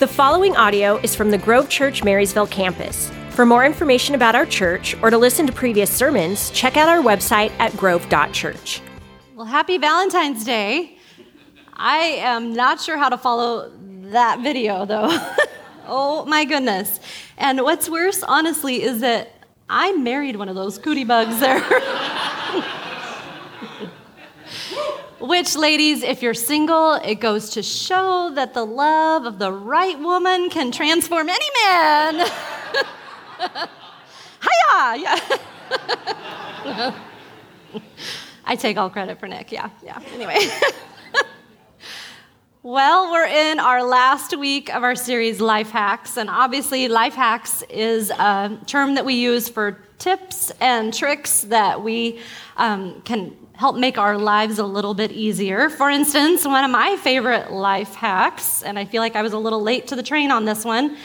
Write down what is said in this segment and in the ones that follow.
The following audio is from the Grove Church Marysville campus. For more information about our church or to listen to previous sermons, check out our website at grove.church. Well, happy Valentine's Day. I am not sure how to follow that video, though. oh my goodness. And what's worse, honestly, is that I married one of those cootie bugs there. Which, ladies, if you're single, it goes to show that the love of the right woman can transform any man. Hiya! Yeah. I take all credit for Nick. Yeah, yeah. Anyway. well, we're in our last week of our series, Life Hacks. And obviously, Life Hacks is a term that we use for tips and tricks that we um, can help make our lives a little bit easier. For instance, one of my favorite life hacks, and I feel like I was a little late to the train on this one,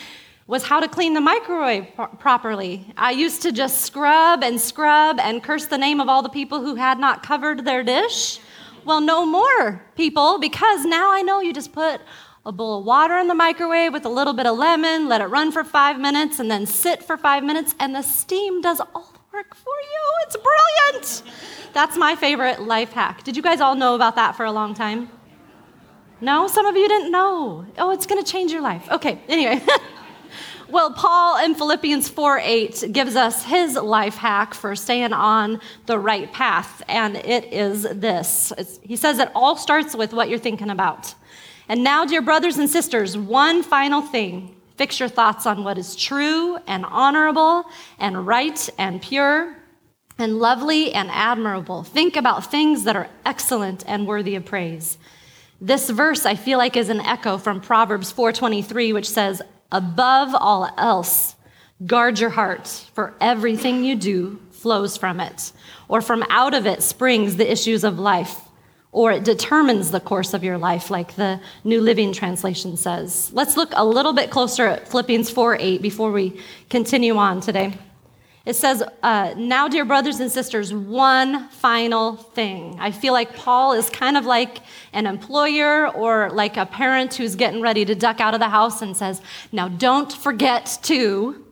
was how to clean the microwave pro- properly. I used to just scrub and scrub and curse the name of all the people who had not covered their dish. Well, no more people, because now I know you just put a bowl of water in the microwave with a little bit of lemon, let it run for five minutes, and then sit for five minutes, and the steam does all work for you. It's brilliant. That's my favorite life hack. Did you guys all know about that for a long time? No? Some of you didn't know. Oh, it's going to change your life. Okay, anyway. well, Paul in Philippians 4 8 gives us his life hack for staying on the right path, and it is this. It's, he says it all starts with what you're thinking about. And now, dear brothers and sisters, one final thing. Fix your thoughts on what is true and honorable and right and pure and lovely and admirable. Think about things that are excellent and worthy of praise. This verse I feel like is an echo from Proverbs 4:23 which says, "Above all else, guard your heart, for everything you do flows from it, or from out of it springs the issues of life." Or it determines the course of your life, like the New Living Translation says. Let's look a little bit closer at Philippians 4 8 before we continue on today. It says, uh, Now, dear brothers and sisters, one final thing. I feel like Paul is kind of like an employer or like a parent who's getting ready to duck out of the house and says, Now, don't forget to,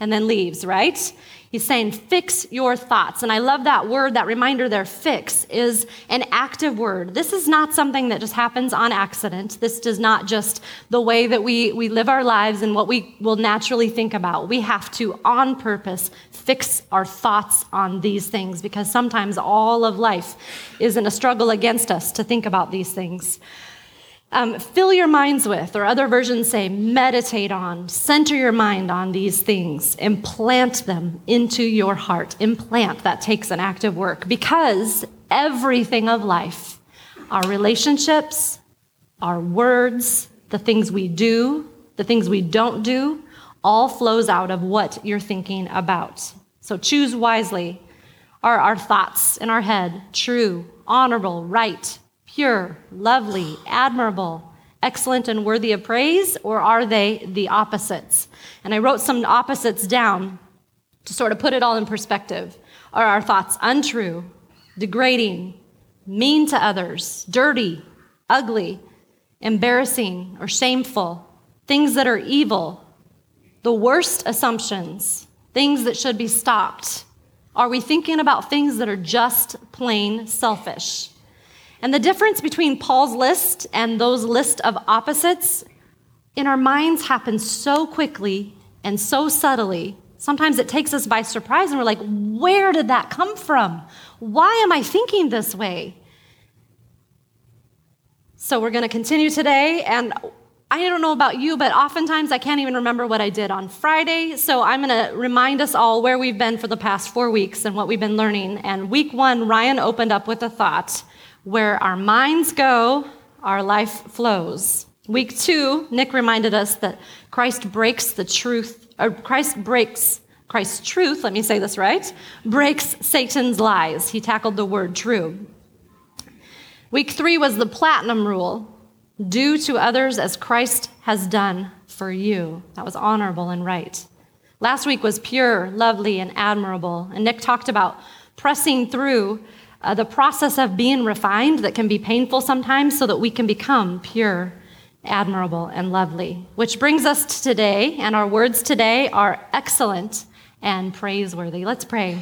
and then leaves, right? He's saying, fix your thoughts. And I love that word, that reminder there, fix, is an active word. This is not something that just happens on accident. This is not just the way that we, we live our lives and what we will naturally think about. We have to, on purpose, fix our thoughts on these things because sometimes all of life is in a struggle against us to think about these things. Um, fill your minds with, or other versions say, meditate on, center your mind on these things, implant them into your heart. Implant, that takes an active work because everything of life, our relationships, our words, the things we do, the things we don't do, all flows out of what you're thinking about. So choose wisely. Are our thoughts in our head true, honorable, right, pure, lovely, admirable, excellent, and worthy of praise, or are they the opposites? And I wrote some opposites down to sort of put it all in perspective. Are our thoughts untrue, degrading, mean to others, dirty, ugly, embarrassing, or shameful, things that are evil, the worst assumptions, things that should be stopped? Are we thinking about things that are just plain selfish? And the difference between Paul's list and those list of opposites in our minds happens so quickly and so subtly. Sometimes it takes us by surprise and we're like, where did that come from? Why am I thinking this way? So we're going to continue today. And I don't know about you, but oftentimes I can't even remember what I did on Friday. So I'm going to remind us all where we've been for the past four weeks and what we've been learning. And week one, Ryan opened up with a thought where our minds go, our life flows. Week two, Nick reminded us that Christ breaks the truth, or Christ breaks Christ's truth, let me say this right, breaks Satan's lies. He tackled the word true. Week three was the platinum rule do to others as Christ has done for you. That was honorable and right. Last week was pure, lovely, and admirable. And Nick talked about pressing through uh, the process of being refined that can be painful sometimes so that we can become pure admirable, and lovely. Which brings us to today, and our words today are excellent and praiseworthy. Let's pray.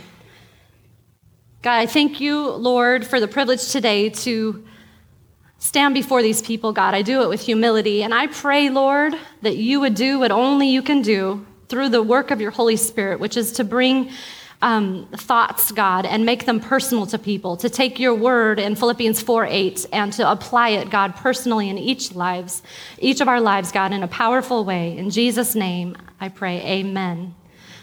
God, I thank you, Lord, for the privilege today to stand before these people, God. I do it with humility. And I pray, Lord, that you would do what only you can do through the work of your Holy Spirit, which is to bring um, thoughts, God, and make them personal to people, to take your word in Philippians 4 8 and to apply it, God, personally in each lives, each of our lives, God, in a powerful way. In Jesus' name, I pray, amen.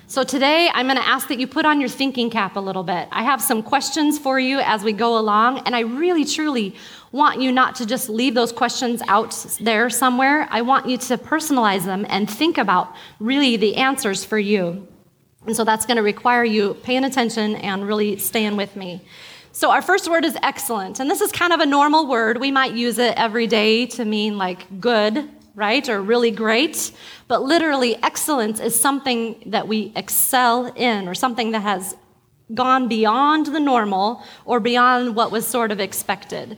So today, I'm going to ask that you put on your thinking cap a little bit. I have some questions for you as we go along, and I really, truly want you not to just leave those questions out there somewhere. I want you to personalize them and think about really the answers for you. And so that's going to require you paying attention and really staying with me. So, our first word is excellent. And this is kind of a normal word. We might use it every day to mean like good, right? Or really great. But literally, excellence is something that we excel in or something that has gone beyond the normal or beyond what was sort of expected.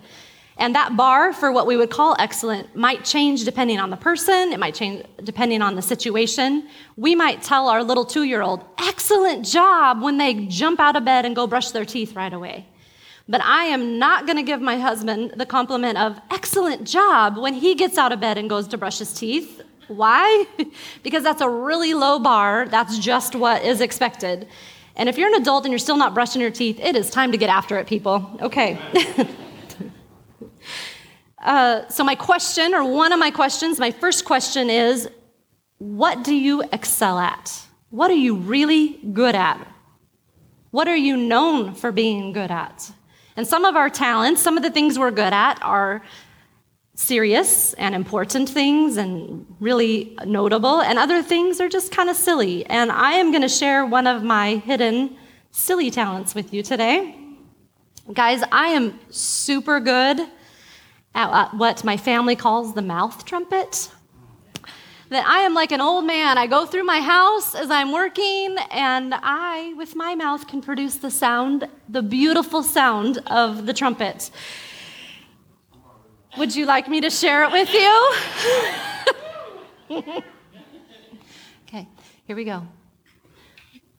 And that bar for what we would call excellent might change depending on the person, it might change depending on the situation. We might tell our little two year old, excellent job, when they jump out of bed and go brush their teeth right away. But I am not going to give my husband the compliment of excellent job when he gets out of bed and goes to brush his teeth. Why? because that's a really low bar. That's just what is expected. And if you're an adult and you're still not brushing your teeth, it is time to get after it, people. Okay. Uh, so, my question, or one of my questions, my first question is what do you excel at? What are you really good at? What are you known for being good at? And some of our talents, some of the things we're good at, are serious and important things and really notable, and other things are just kind of silly. And I am going to share one of my hidden silly talents with you today. Guys, I am super good at uh, what my family calls the mouth trumpet. That I am like an old man. I go through my house as I'm working, and I, with my mouth, can produce the sound, the beautiful sound of the trumpet. Would you like me to share it with you? okay, here we go.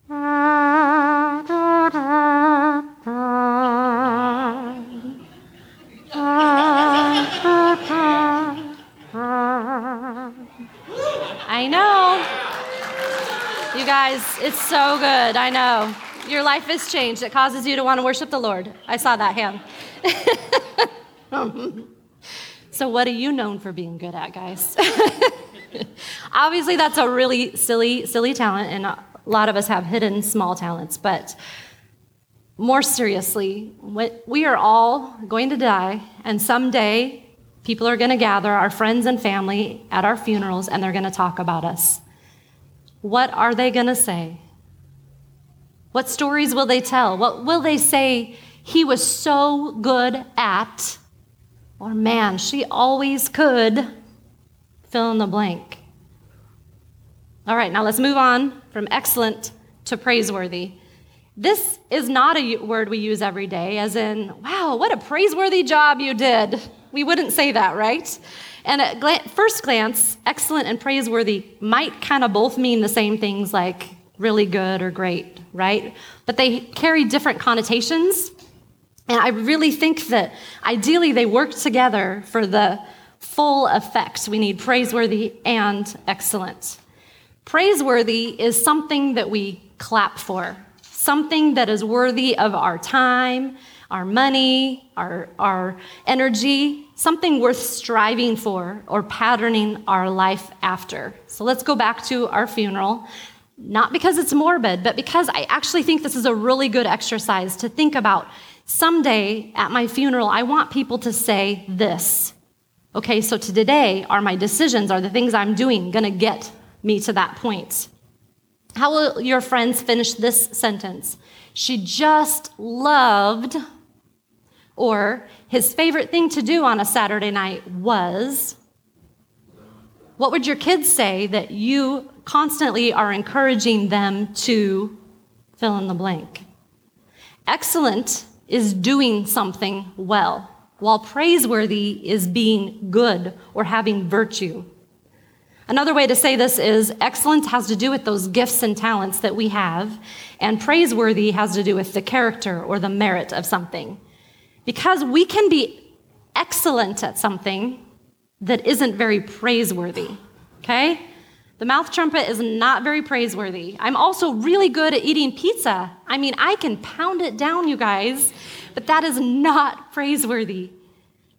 I know. You guys, it's so good. I know. Your life has changed. It causes you to want to worship the Lord. I saw that hand. so, what are you known for being good at, guys? Obviously, that's a really silly, silly talent, and a lot of us have hidden small talents. But more seriously, we are all going to die, and someday people are going to gather, our friends and family, at our funerals, and they're going to talk about us. What are they going to say? What stories will they tell? What will they say he was so good at? Or man, she always could fill in the blank. All right, now let's move on from excellent to praiseworthy. This is not a word we use every day, as in, wow, what a praiseworthy job you did. We wouldn't say that, right? And at first glance, excellent and praiseworthy might kind of both mean the same things like really good or great, right? But they carry different connotations. And I really think that ideally they work together for the full effect. We need praiseworthy and excellent. Praiseworthy is something that we clap for something that is worthy of our time, our money, our, our energy, something worth striving for or patterning our life after. So let's go back to our funeral. Not because it's morbid, but because I actually think this is a really good exercise to think about. Someday at my funeral, I want people to say this. Okay, so today, are my decisions, are the things I'm doing gonna get me to that point? How will your friends finish this sentence? She just loved, or his favorite thing to do on a Saturday night was. What would your kids say that you constantly are encouraging them to fill in the blank? Excellent is doing something well. while praiseworthy is being good or having virtue. Another way to say this is excellence has to do with those gifts and talents that we have, and praiseworthy has to do with the character or the merit of something. Because we can be excellent at something that isn't very praiseworthy, okay? The mouth trumpet is not very praiseworthy. I'm also really good at eating pizza. I mean, I can pound it down, you guys, but that is not praiseworthy.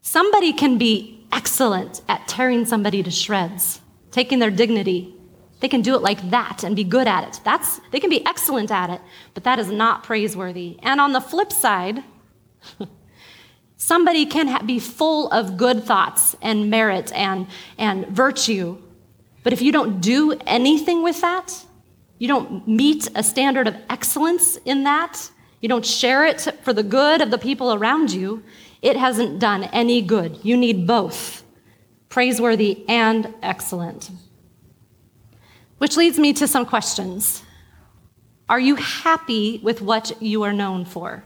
Somebody can be excellent at tearing somebody to shreds taking their dignity. They can do it like that and be good at it. That's, they can be excellent at it, but that is not praiseworthy. And on the flip side, somebody can ha- be full of good thoughts and merit and, and virtue, but if you don't do anything with that, you don't meet a standard of excellence in that, you don't share it for the good of the people around you, it hasn't done any good. You need both praiseworthy, and excellent. Which leads me to some questions. Are you happy with what you are known for?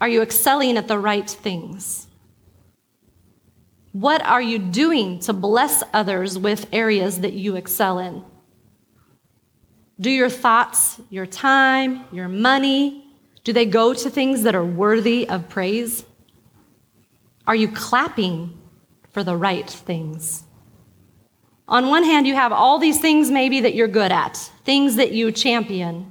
Are you excelling at the right things? What are you doing to bless others with areas that you excel in? Do your thoughts, your time, your money, do they go to things that are worthy of praise? Are you clapping for the right things. On one hand, you have all these things maybe that you're good at, things that you champion.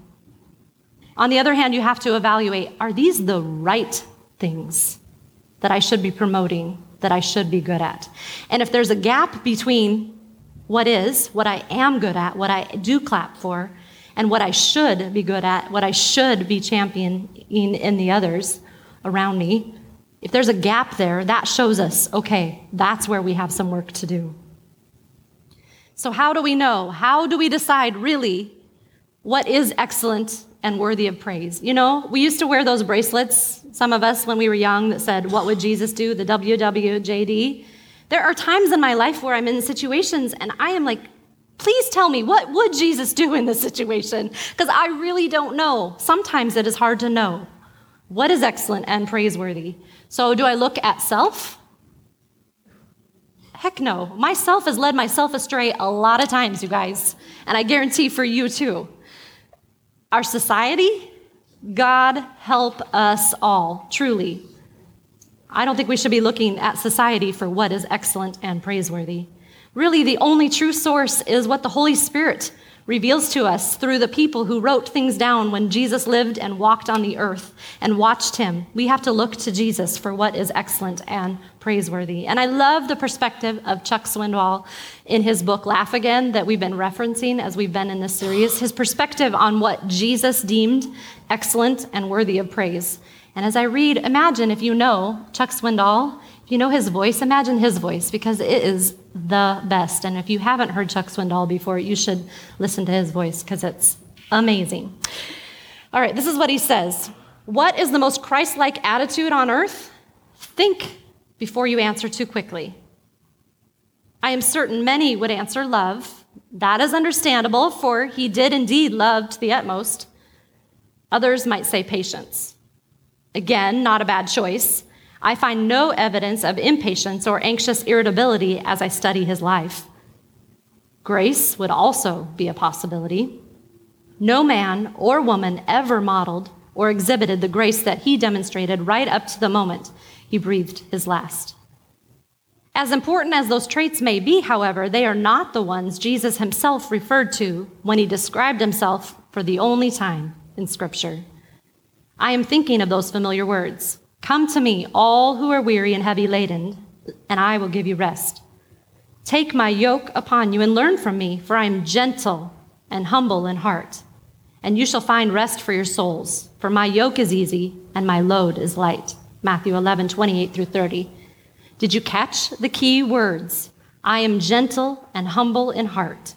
On the other hand, you have to evaluate are these the right things that I should be promoting, that I should be good at? And if there's a gap between what is, what I am good at, what I do clap for, and what I should be good at, what I should be championing in the others around me, if there's a gap there, that shows us, okay, that's where we have some work to do. So, how do we know? How do we decide really what is excellent and worthy of praise? You know, we used to wear those bracelets, some of us when we were young, that said, What would Jesus do? The WWJD. There are times in my life where I'm in situations and I am like, Please tell me, what would Jesus do in this situation? Because I really don't know. Sometimes it is hard to know what is excellent and praiseworthy. So, do I look at self? Heck no. Myself has led myself astray a lot of times, you guys. And I guarantee for you too. Our society, God help us all, truly. I don't think we should be looking at society for what is excellent and praiseworthy. Really, the only true source is what the Holy Spirit reveals to us through the people who wrote things down when Jesus lived and walked on the earth and watched him. We have to look to Jesus for what is excellent and praiseworthy. And I love the perspective of Chuck Swindoll in his book Laugh Again that we've been referencing as we've been in this series. His perspective on what Jesus deemed excellent and worthy of praise. And as I read, imagine if you know Chuck Swindoll, you know his voice, imagine his voice because it is the best. And if you haven't heard Chuck Swindoll before, you should listen to his voice because it's amazing. All right, this is what he says What is the most Christ like attitude on earth? Think before you answer too quickly. I am certain many would answer love. That is understandable, for he did indeed love to the utmost. Others might say patience. Again, not a bad choice. I find no evidence of impatience or anxious irritability as I study his life. Grace would also be a possibility. No man or woman ever modeled or exhibited the grace that he demonstrated right up to the moment he breathed his last. As important as those traits may be, however, they are not the ones Jesus himself referred to when he described himself for the only time in Scripture. I am thinking of those familiar words Come to me, all who are weary and heavy laden, and I will give you rest. Take my yoke upon you and learn from me, for I am gentle and humble in heart, and you shall find rest for your souls. For my yoke is easy and my load is light. Matthew 11, 28 through 30. Did you catch the key words? I am gentle and humble in heart,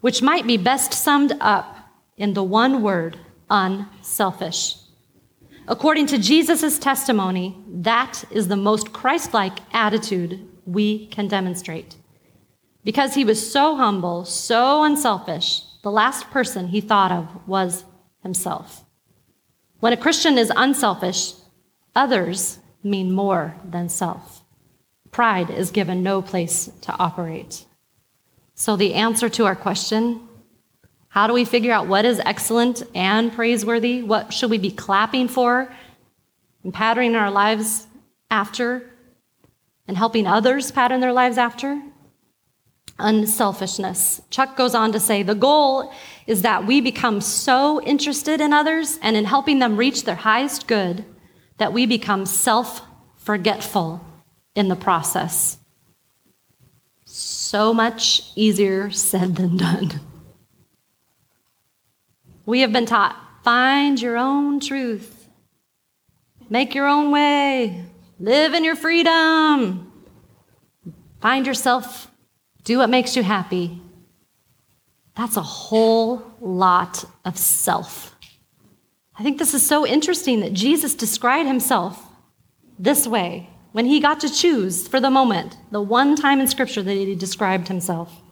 which might be best summed up in the one word unselfish. According to Jesus' testimony, that is the most Christ like attitude we can demonstrate. Because he was so humble, so unselfish, the last person he thought of was himself. When a Christian is unselfish, others mean more than self. Pride is given no place to operate. So, the answer to our question how do we figure out what is excellent and praiseworthy? What should we be clapping for and patterning our lives after and helping others pattern their lives after? Unselfishness. Chuck goes on to say the goal is that we become so interested in others and in helping them reach their highest good that we become self forgetful in the process. So much easier said than done. We have been taught find your own truth, make your own way, live in your freedom, find yourself, do what makes you happy. That's a whole lot of self. I think this is so interesting that Jesus described himself this way when he got to choose for the moment, the one time in Scripture that he described himself,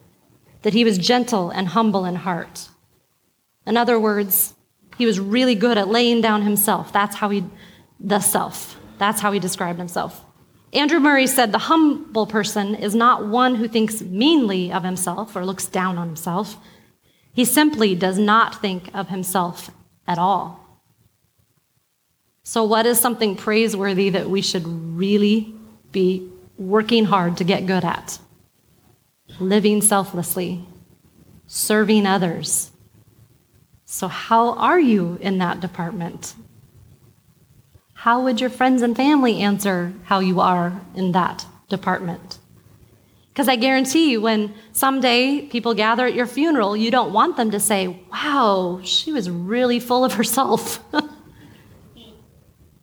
that he was gentle and humble in heart. In other words, he was really good at laying down himself. That's how he, the self. That's how he described himself. Andrew Murray said the humble person is not one who thinks meanly of himself or looks down on himself. He simply does not think of himself at all. So, what is something praiseworthy that we should really be working hard to get good at? Living selflessly, serving others. So, how are you in that department? How would your friends and family answer how you are in that department? Because I guarantee you, when someday people gather at your funeral, you don't want them to say, Wow, she was really full of herself.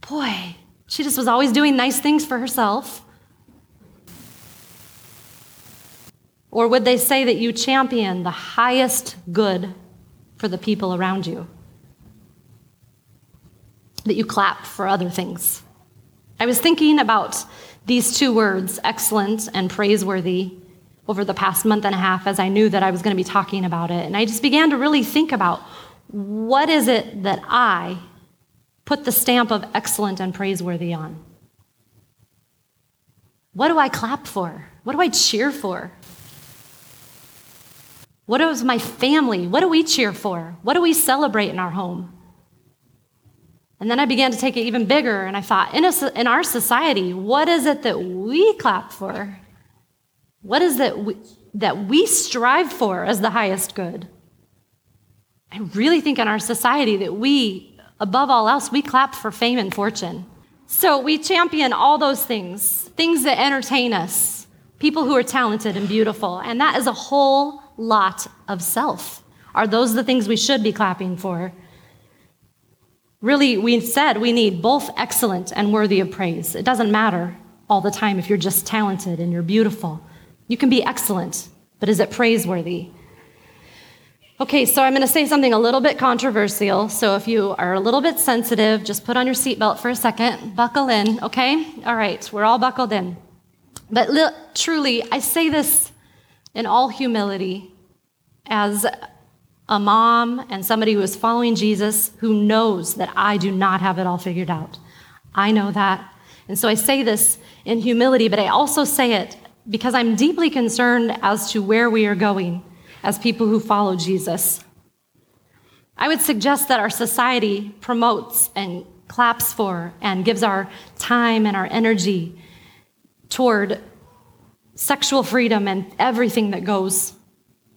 boy, she just was always doing nice things for herself? Or would they say that you champion the highest good for the people around you? That you clap for other things? I was thinking about these two words, excellent and praiseworthy, over the past month and a half as I knew that I was going to be talking about it. And I just began to really think about what is it that I put the stamp of excellent and praiseworthy on? What do I clap for? What do I cheer for? What is my family? What do we cheer for? What do we celebrate in our home? And then I began to take it even bigger, and I thought, in, a, in our society, what is it that we clap for? What is it we, that we strive for as the highest good? I really think in our society that we Above all else, we clap for fame and fortune. So we champion all those things, things that entertain us, people who are talented and beautiful. And that is a whole lot of self. Are those the things we should be clapping for? Really, we said we need both excellent and worthy of praise. It doesn't matter all the time if you're just talented and you're beautiful. You can be excellent, but is it praiseworthy? Okay, so I'm going to say something a little bit controversial. So if you are a little bit sensitive, just put on your seatbelt for a second, buckle in, okay? All right, we're all buckled in. But li- truly, I say this in all humility as a mom and somebody who is following Jesus who knows that I do not have it all figured out. I know that. And so I say this in humility, but I also say it because I'm deeply concerned as to where we are going as people who follow Jesus. I would suggest that our society promotes and claps for and gives our time and our energy toward sexual freedom and everything that goes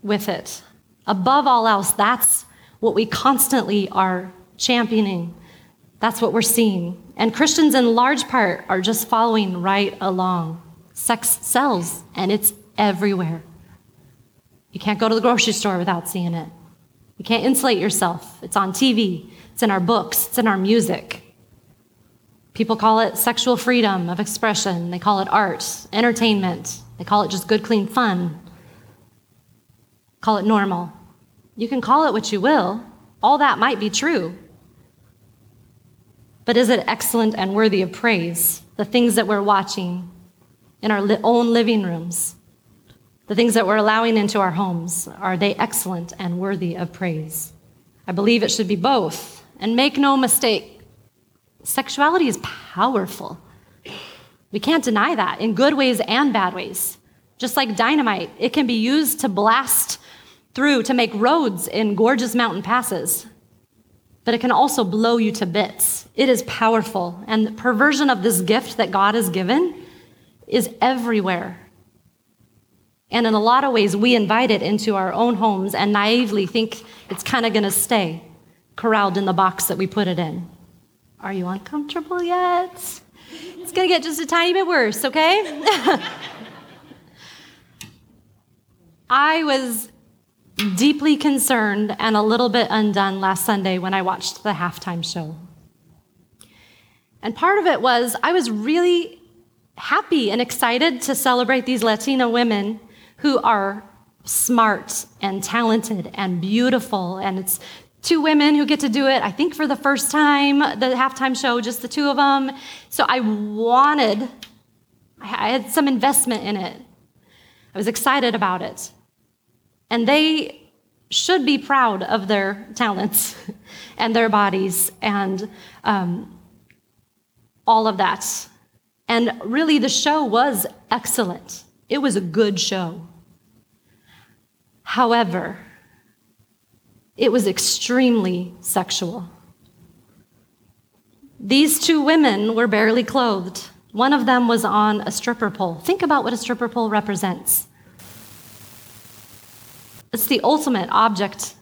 with it. Above all else, that's what we constantly are championing. That's what we're seeing. And Christians, in large part, are just following right along. Sex sells, and it's everywhere. You can't go to the grocery store without seeing it. You can't insulate yourself. It's on TV, it's in our books, it's in our music. People call it sexual freedom of expression, they call it art, entertainment, they call it just good, clean fun. Call it normal. You can call it what you will. All that might be true. But is it excellent and worthy of praise? The things that we're watching in our own living rooms, the things that we're allowing into our homes, are they excellent and worthy of praise? I believe it should be both. And make no mistake, sexuality is powerful. We can't deny that in good ways and bad ways. Just like dynamite, it can be used to blast through to make roads in gorgeous mountain passes. But it can also blow you to bits. It is powerful. And the perversion of this gift that God has given is everywhere. And in a lot of ways, we invite it into our own homes and naively think it's kind of going to stay corralled in the box that we put it in. Are you uncomfortable yet? It's going to get just a tiny bit worse, okay? I was deeply concerned and a little bit undone last Sunday when I watched the halftime show. And part of it was I was really happy and excited to celebrate these Latina women who are smart and talented and beautiful. And it's two women who get to do it, I think, for the first time, the halftime show, just the two of them. So I wanted, I had some investment in it. I was excited about it. And they should be proud of their talents and their bodies and um, all of that. And really, the show was excellent. It was a good show. However, it was extremely sexual. These two women were barely clothed. One of them was on a stripper pole. Think about what a stripper pole represents. It's the ultimate object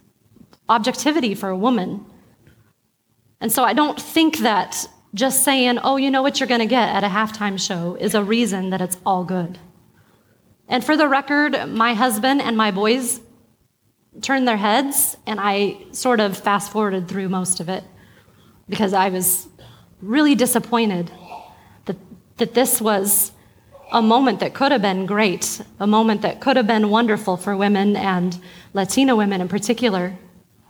objectivity for a woman. And so I don't think that just saying, oh, you know what you're going to get at a halftime show is a reason that it's all good. And for the record, my husband and my boys turned their heads, and I sort of fast forwarded through most of it because I was really disappointed that, that this was a moment that could have been great, a moment that could have been wonderful for women and Latina women in particular,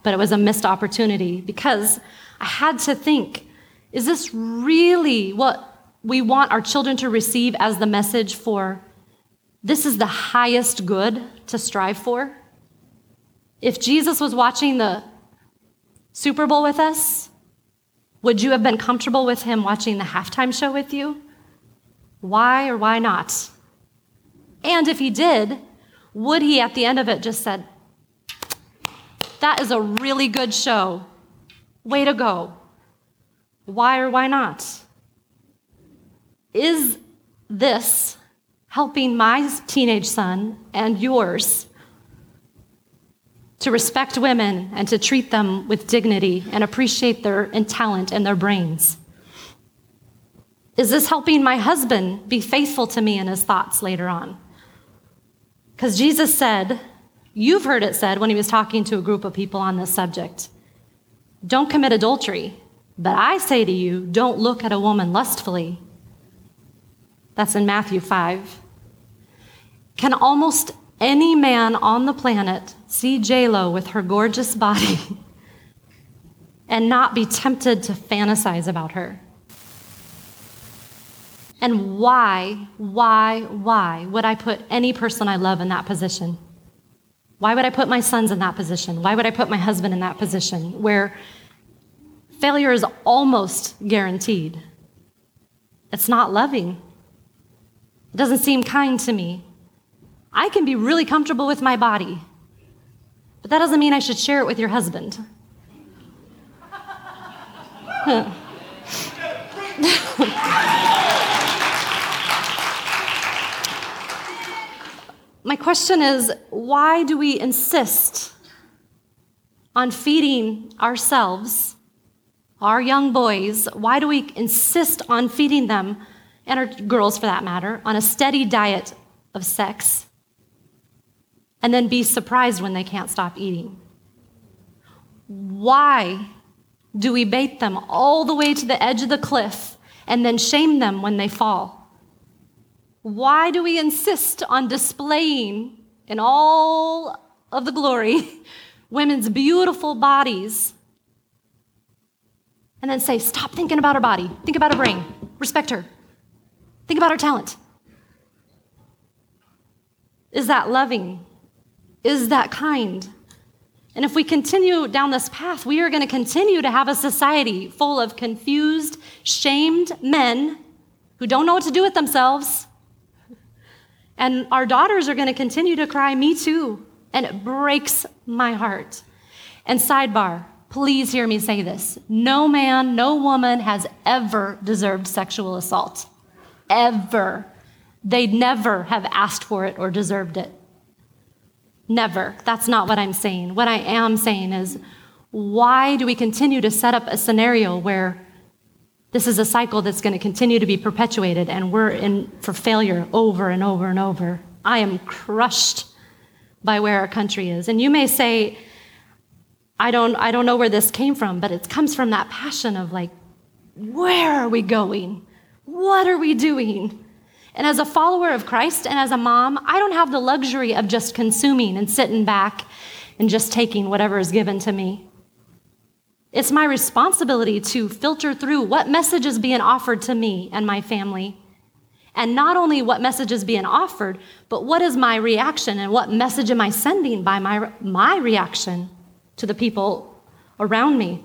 but it was a missed opportunity because I had to think is this really what we want our children to receive as the message for this is the highest good to strive for? If Jesus was watching the Super Bowl with us, would you have been comfortable with him watching the halftime show with you? Why or why not? And if he did, would he at the end of it just said, That is a really good show. Way to go. Why or why not? Is this helping my teenage son and yours to respect women and to treat them with dignity and appreciate their talent and their brains? Is this helping my husband be faithful to me in his thoughts later on? Because Jesus said, you've heard it said when he was talking to a group of people on this subject don't commit adultery. But I say to you, don't look at a woman lustfully. That's in Matthew 5. Can almost any man on the planet see J-Lo with her gorgeous body and not be tempted to fantasize about her? And why, why, why would I put any person I love in that position? Why would I put my sons in that position? Why would I put my husband in that position where failure is almost guaranteed. It's not loving. It doesn't seem kind to me. I can be really comfortable with my body, but that doesn't mean I should share it with your husband. My question is why do we insist on feeding ourselves our young boys, why do we insist on feeding them, and our girls for that matter, on a steady diet of sex and then be surprised when they can't stop eating? Why do we bait them all the way to the edge of the cliff and then shame them when they fall? Why do we insist on displaying in all of the glory women's beautiful bodies and then say, stop thinking about her body, think about her brain, respect her, think about her talent. Is that loving? Is that kind? And if we continue down this path, we are going to continue to have a society full of confused, shamed men who don't know what to do with themselves. And our daughters are going to continue to cry, Me too. And it breaks my heart. And sidebar, please hear me say this no man, no woman has ever deserved sexual assault. Ever. They'd never have asked for it or deserved it. Never. That's not what I'm saying. What I am saying is, why do we continue to set up a scenario where this is a cycle that's going to continue to be perpetuated and we're in for failure over and over and over? I am crushed by where our country is. And you may say, I don't, I don't know where this came from, but it comes from that passion of like, where are we going? What are we doing? And as a follower of Christ and as a mom, I don't have the luxury of just consuming and sitting back and just taking whatever is given to me. It's my responsibility to filter through what message is being offered to me and my family. And not only what message is being offered, but what is my reaction and what message am I sending by my, my reaction to the people around me?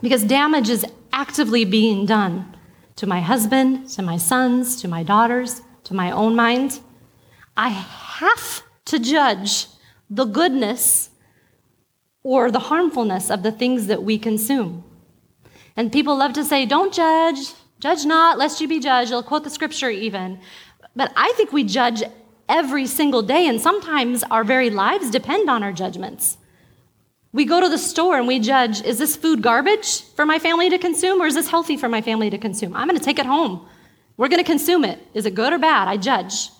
Because damage is actively being done to my husband, to my sons, to my daughters, to my own mind. I have to judge the goodness or the harmfulness of the things that we consume. And people love to say, don't judge, judge not, lest you be judged. They'll quote the scripture even. But I think we judge every single day, and sometimes our very lives depend on our judgments. We go to the store and we judge is this food garbage for my family to consume or is this healthy for my family to consume? I'm going to take it home. We're going to consume it. Is it good or bad? I judge.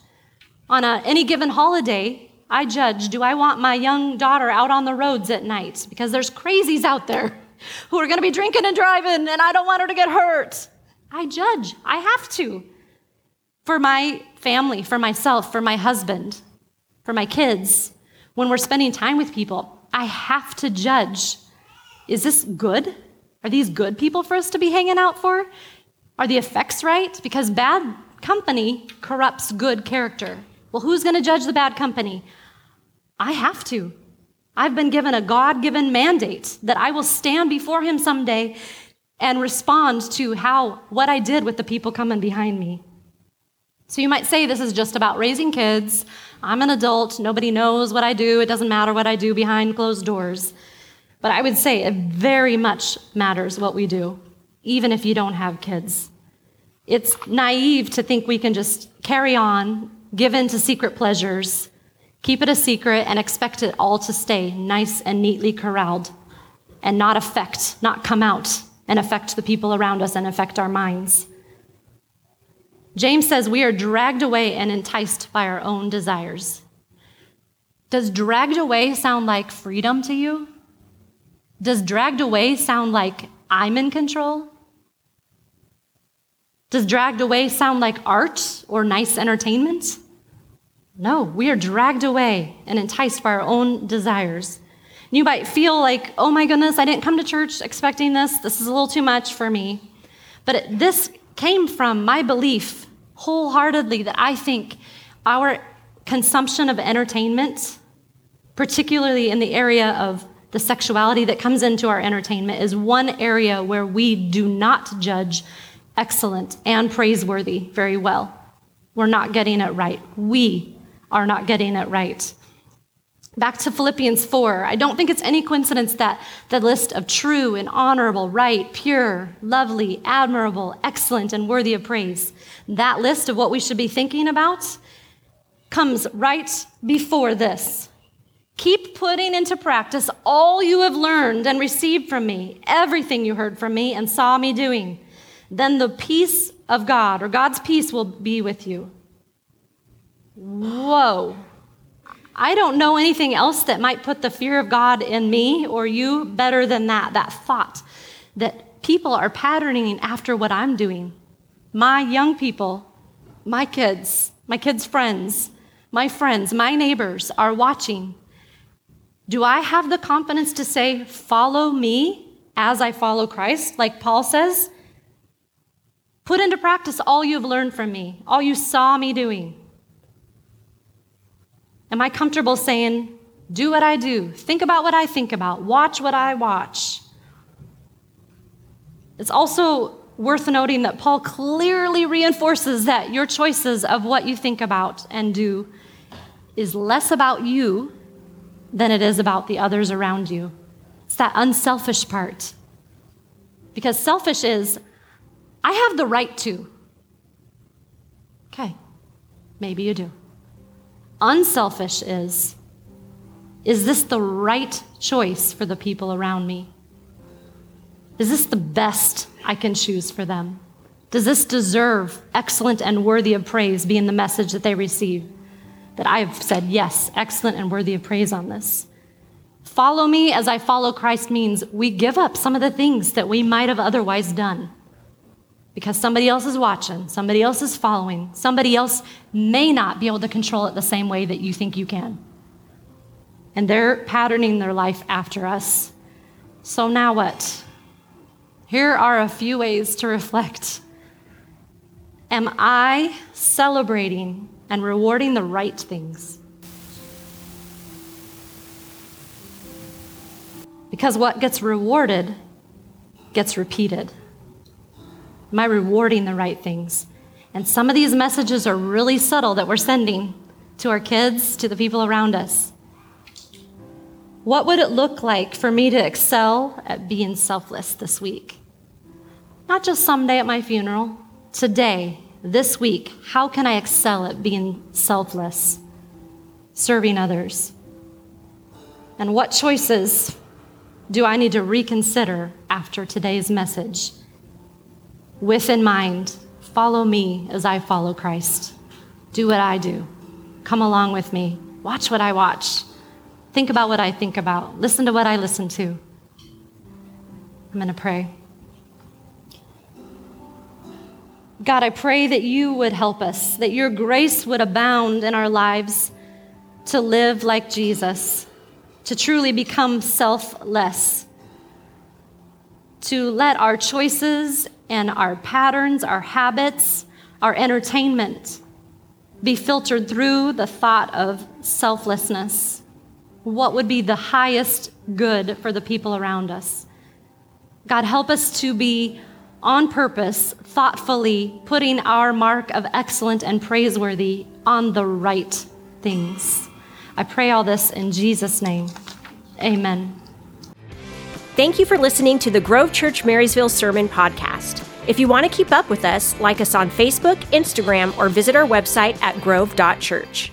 On a, any given holiday, I judge do I want my young daughter out on the roads at night? Because there's crazies out there who are going to be drinking and driving and I don't want her to get hurt. I judge. I have to. For my family, for myself, for my husband, for my kids, when we're spending time with people, I have to judge is this good? Are these good people for us to be hanging out for? Are the effects right? Because bad company corrupts good character. Well, who's going to judge the bad company? I have to. I've been given a God given mandate that I will stand before Him someday and respond to how, what I did with the people coming behind me. So you might say this is just about raising kids. I'm an adult. Nobody knows what I do. It doesn't matter what I do behind closed doors. But I would say it very much matters what we do, even if you don't have kids. It's naive to think we can just carry on, give in to secret pleasures, keep it a secret, and expect it all to stay nice and neatly corralled and not affect, not come out and affect the people around us and affect our minds. James says we are dragged away and enticed by our own desires. Does dragged away sound like freedom to you? Does dragged away sound like I'm in control? Does dragged away sound like art or nice entertainment? No, we are dragged away and enticed by our own desires. You might feel like, oh my goodness, I didn't come to church expecting this. This is a little too much for me. But this came from my belief wholeheartedly that I think our consumption of entertainment, particularly in the area of the sexuality that comes into our entertainment, is one area where we do not judge excellent and praiseworthy very well. We're not getting it right. We are not getting it right. Back to Philippians 4. I don't think it's any coincidence that the list of true and honorable, right, pure, lovely, admirable, excellent, and worthy of praise, that list of what we should be thinking about comes right before this. Keep putting into practice all you have learned and received from me, everything you heard from me and saw me doing. Then the peace of God, or God's peace, will be with you. Whoa. I don't know anything else that might put the fear of God in me or you better than that, that thought that people are patterning after what I'm doing. My young people, my kids, my kids' friends, my friends, my neighbors are watching. Do I have the confidence to say, follow me as I follow Christ, like Paul says? Put into practice all you've learned from me, all you saw me doing. Am I comfortable saying, do what I do, think about what I think about, watch what I watch? It's also worth noting that Paul clearly reinforces that your choices of what you think about and do is less about you than it is about the others around you. It's that unselfish part. Because selfish is, I have the right to. Okay, maybe you do. Unselfish is, is this the right choice for the people around me? Is this the best I can choose for them? Does this deserve excellent and worthy of praise being the message that they receive? That I've said, yes, excellent and worthy of praise on this. Follow me as I follow Christ means we give up some of the things that we might have otherwise done because somebody else is watching, somebody else is following, somebody else may not be able to control it the same way that you think you can. And they're patterning their life after us. So now what? Here are a few ways to reflect. Am I celebrating and rewarding the right things? Because what gets rewarded gets repeated. Am I rewarding the right things? And some of these messages are really subtle that we're sending to our kids, to the people around us. What would it look like for me to excel at being selfless this week? Not just someday at my funeral, today, this week, how can I excel at being selfless, serving others? And what choices do I need to reconsider after today's message? With in mind, follow me as I follow Christ. Do what I do. Come along with me. Watch what I watch. Think about what I think about. Listen to what I listen to. I'm going to pray. God, I pray that you would help us, that your grace would abound in our lives to live like Jesus to truly become selfless, to let our choices and our patterns, our habits, our entertainment be filtered through the thought of selflessness. What would be the highest good for the people around us? God, help us to be on purpose, thoughtfully putting our mark of excellent and praiseworthy on the right things. I pray all this in Jesus' name. Amen. Thank you for listening to the Grove Church Marysville Sermon Podcast. If you want to keep up with us, like us on Facebook, Instagram, or visit our website at grove.church.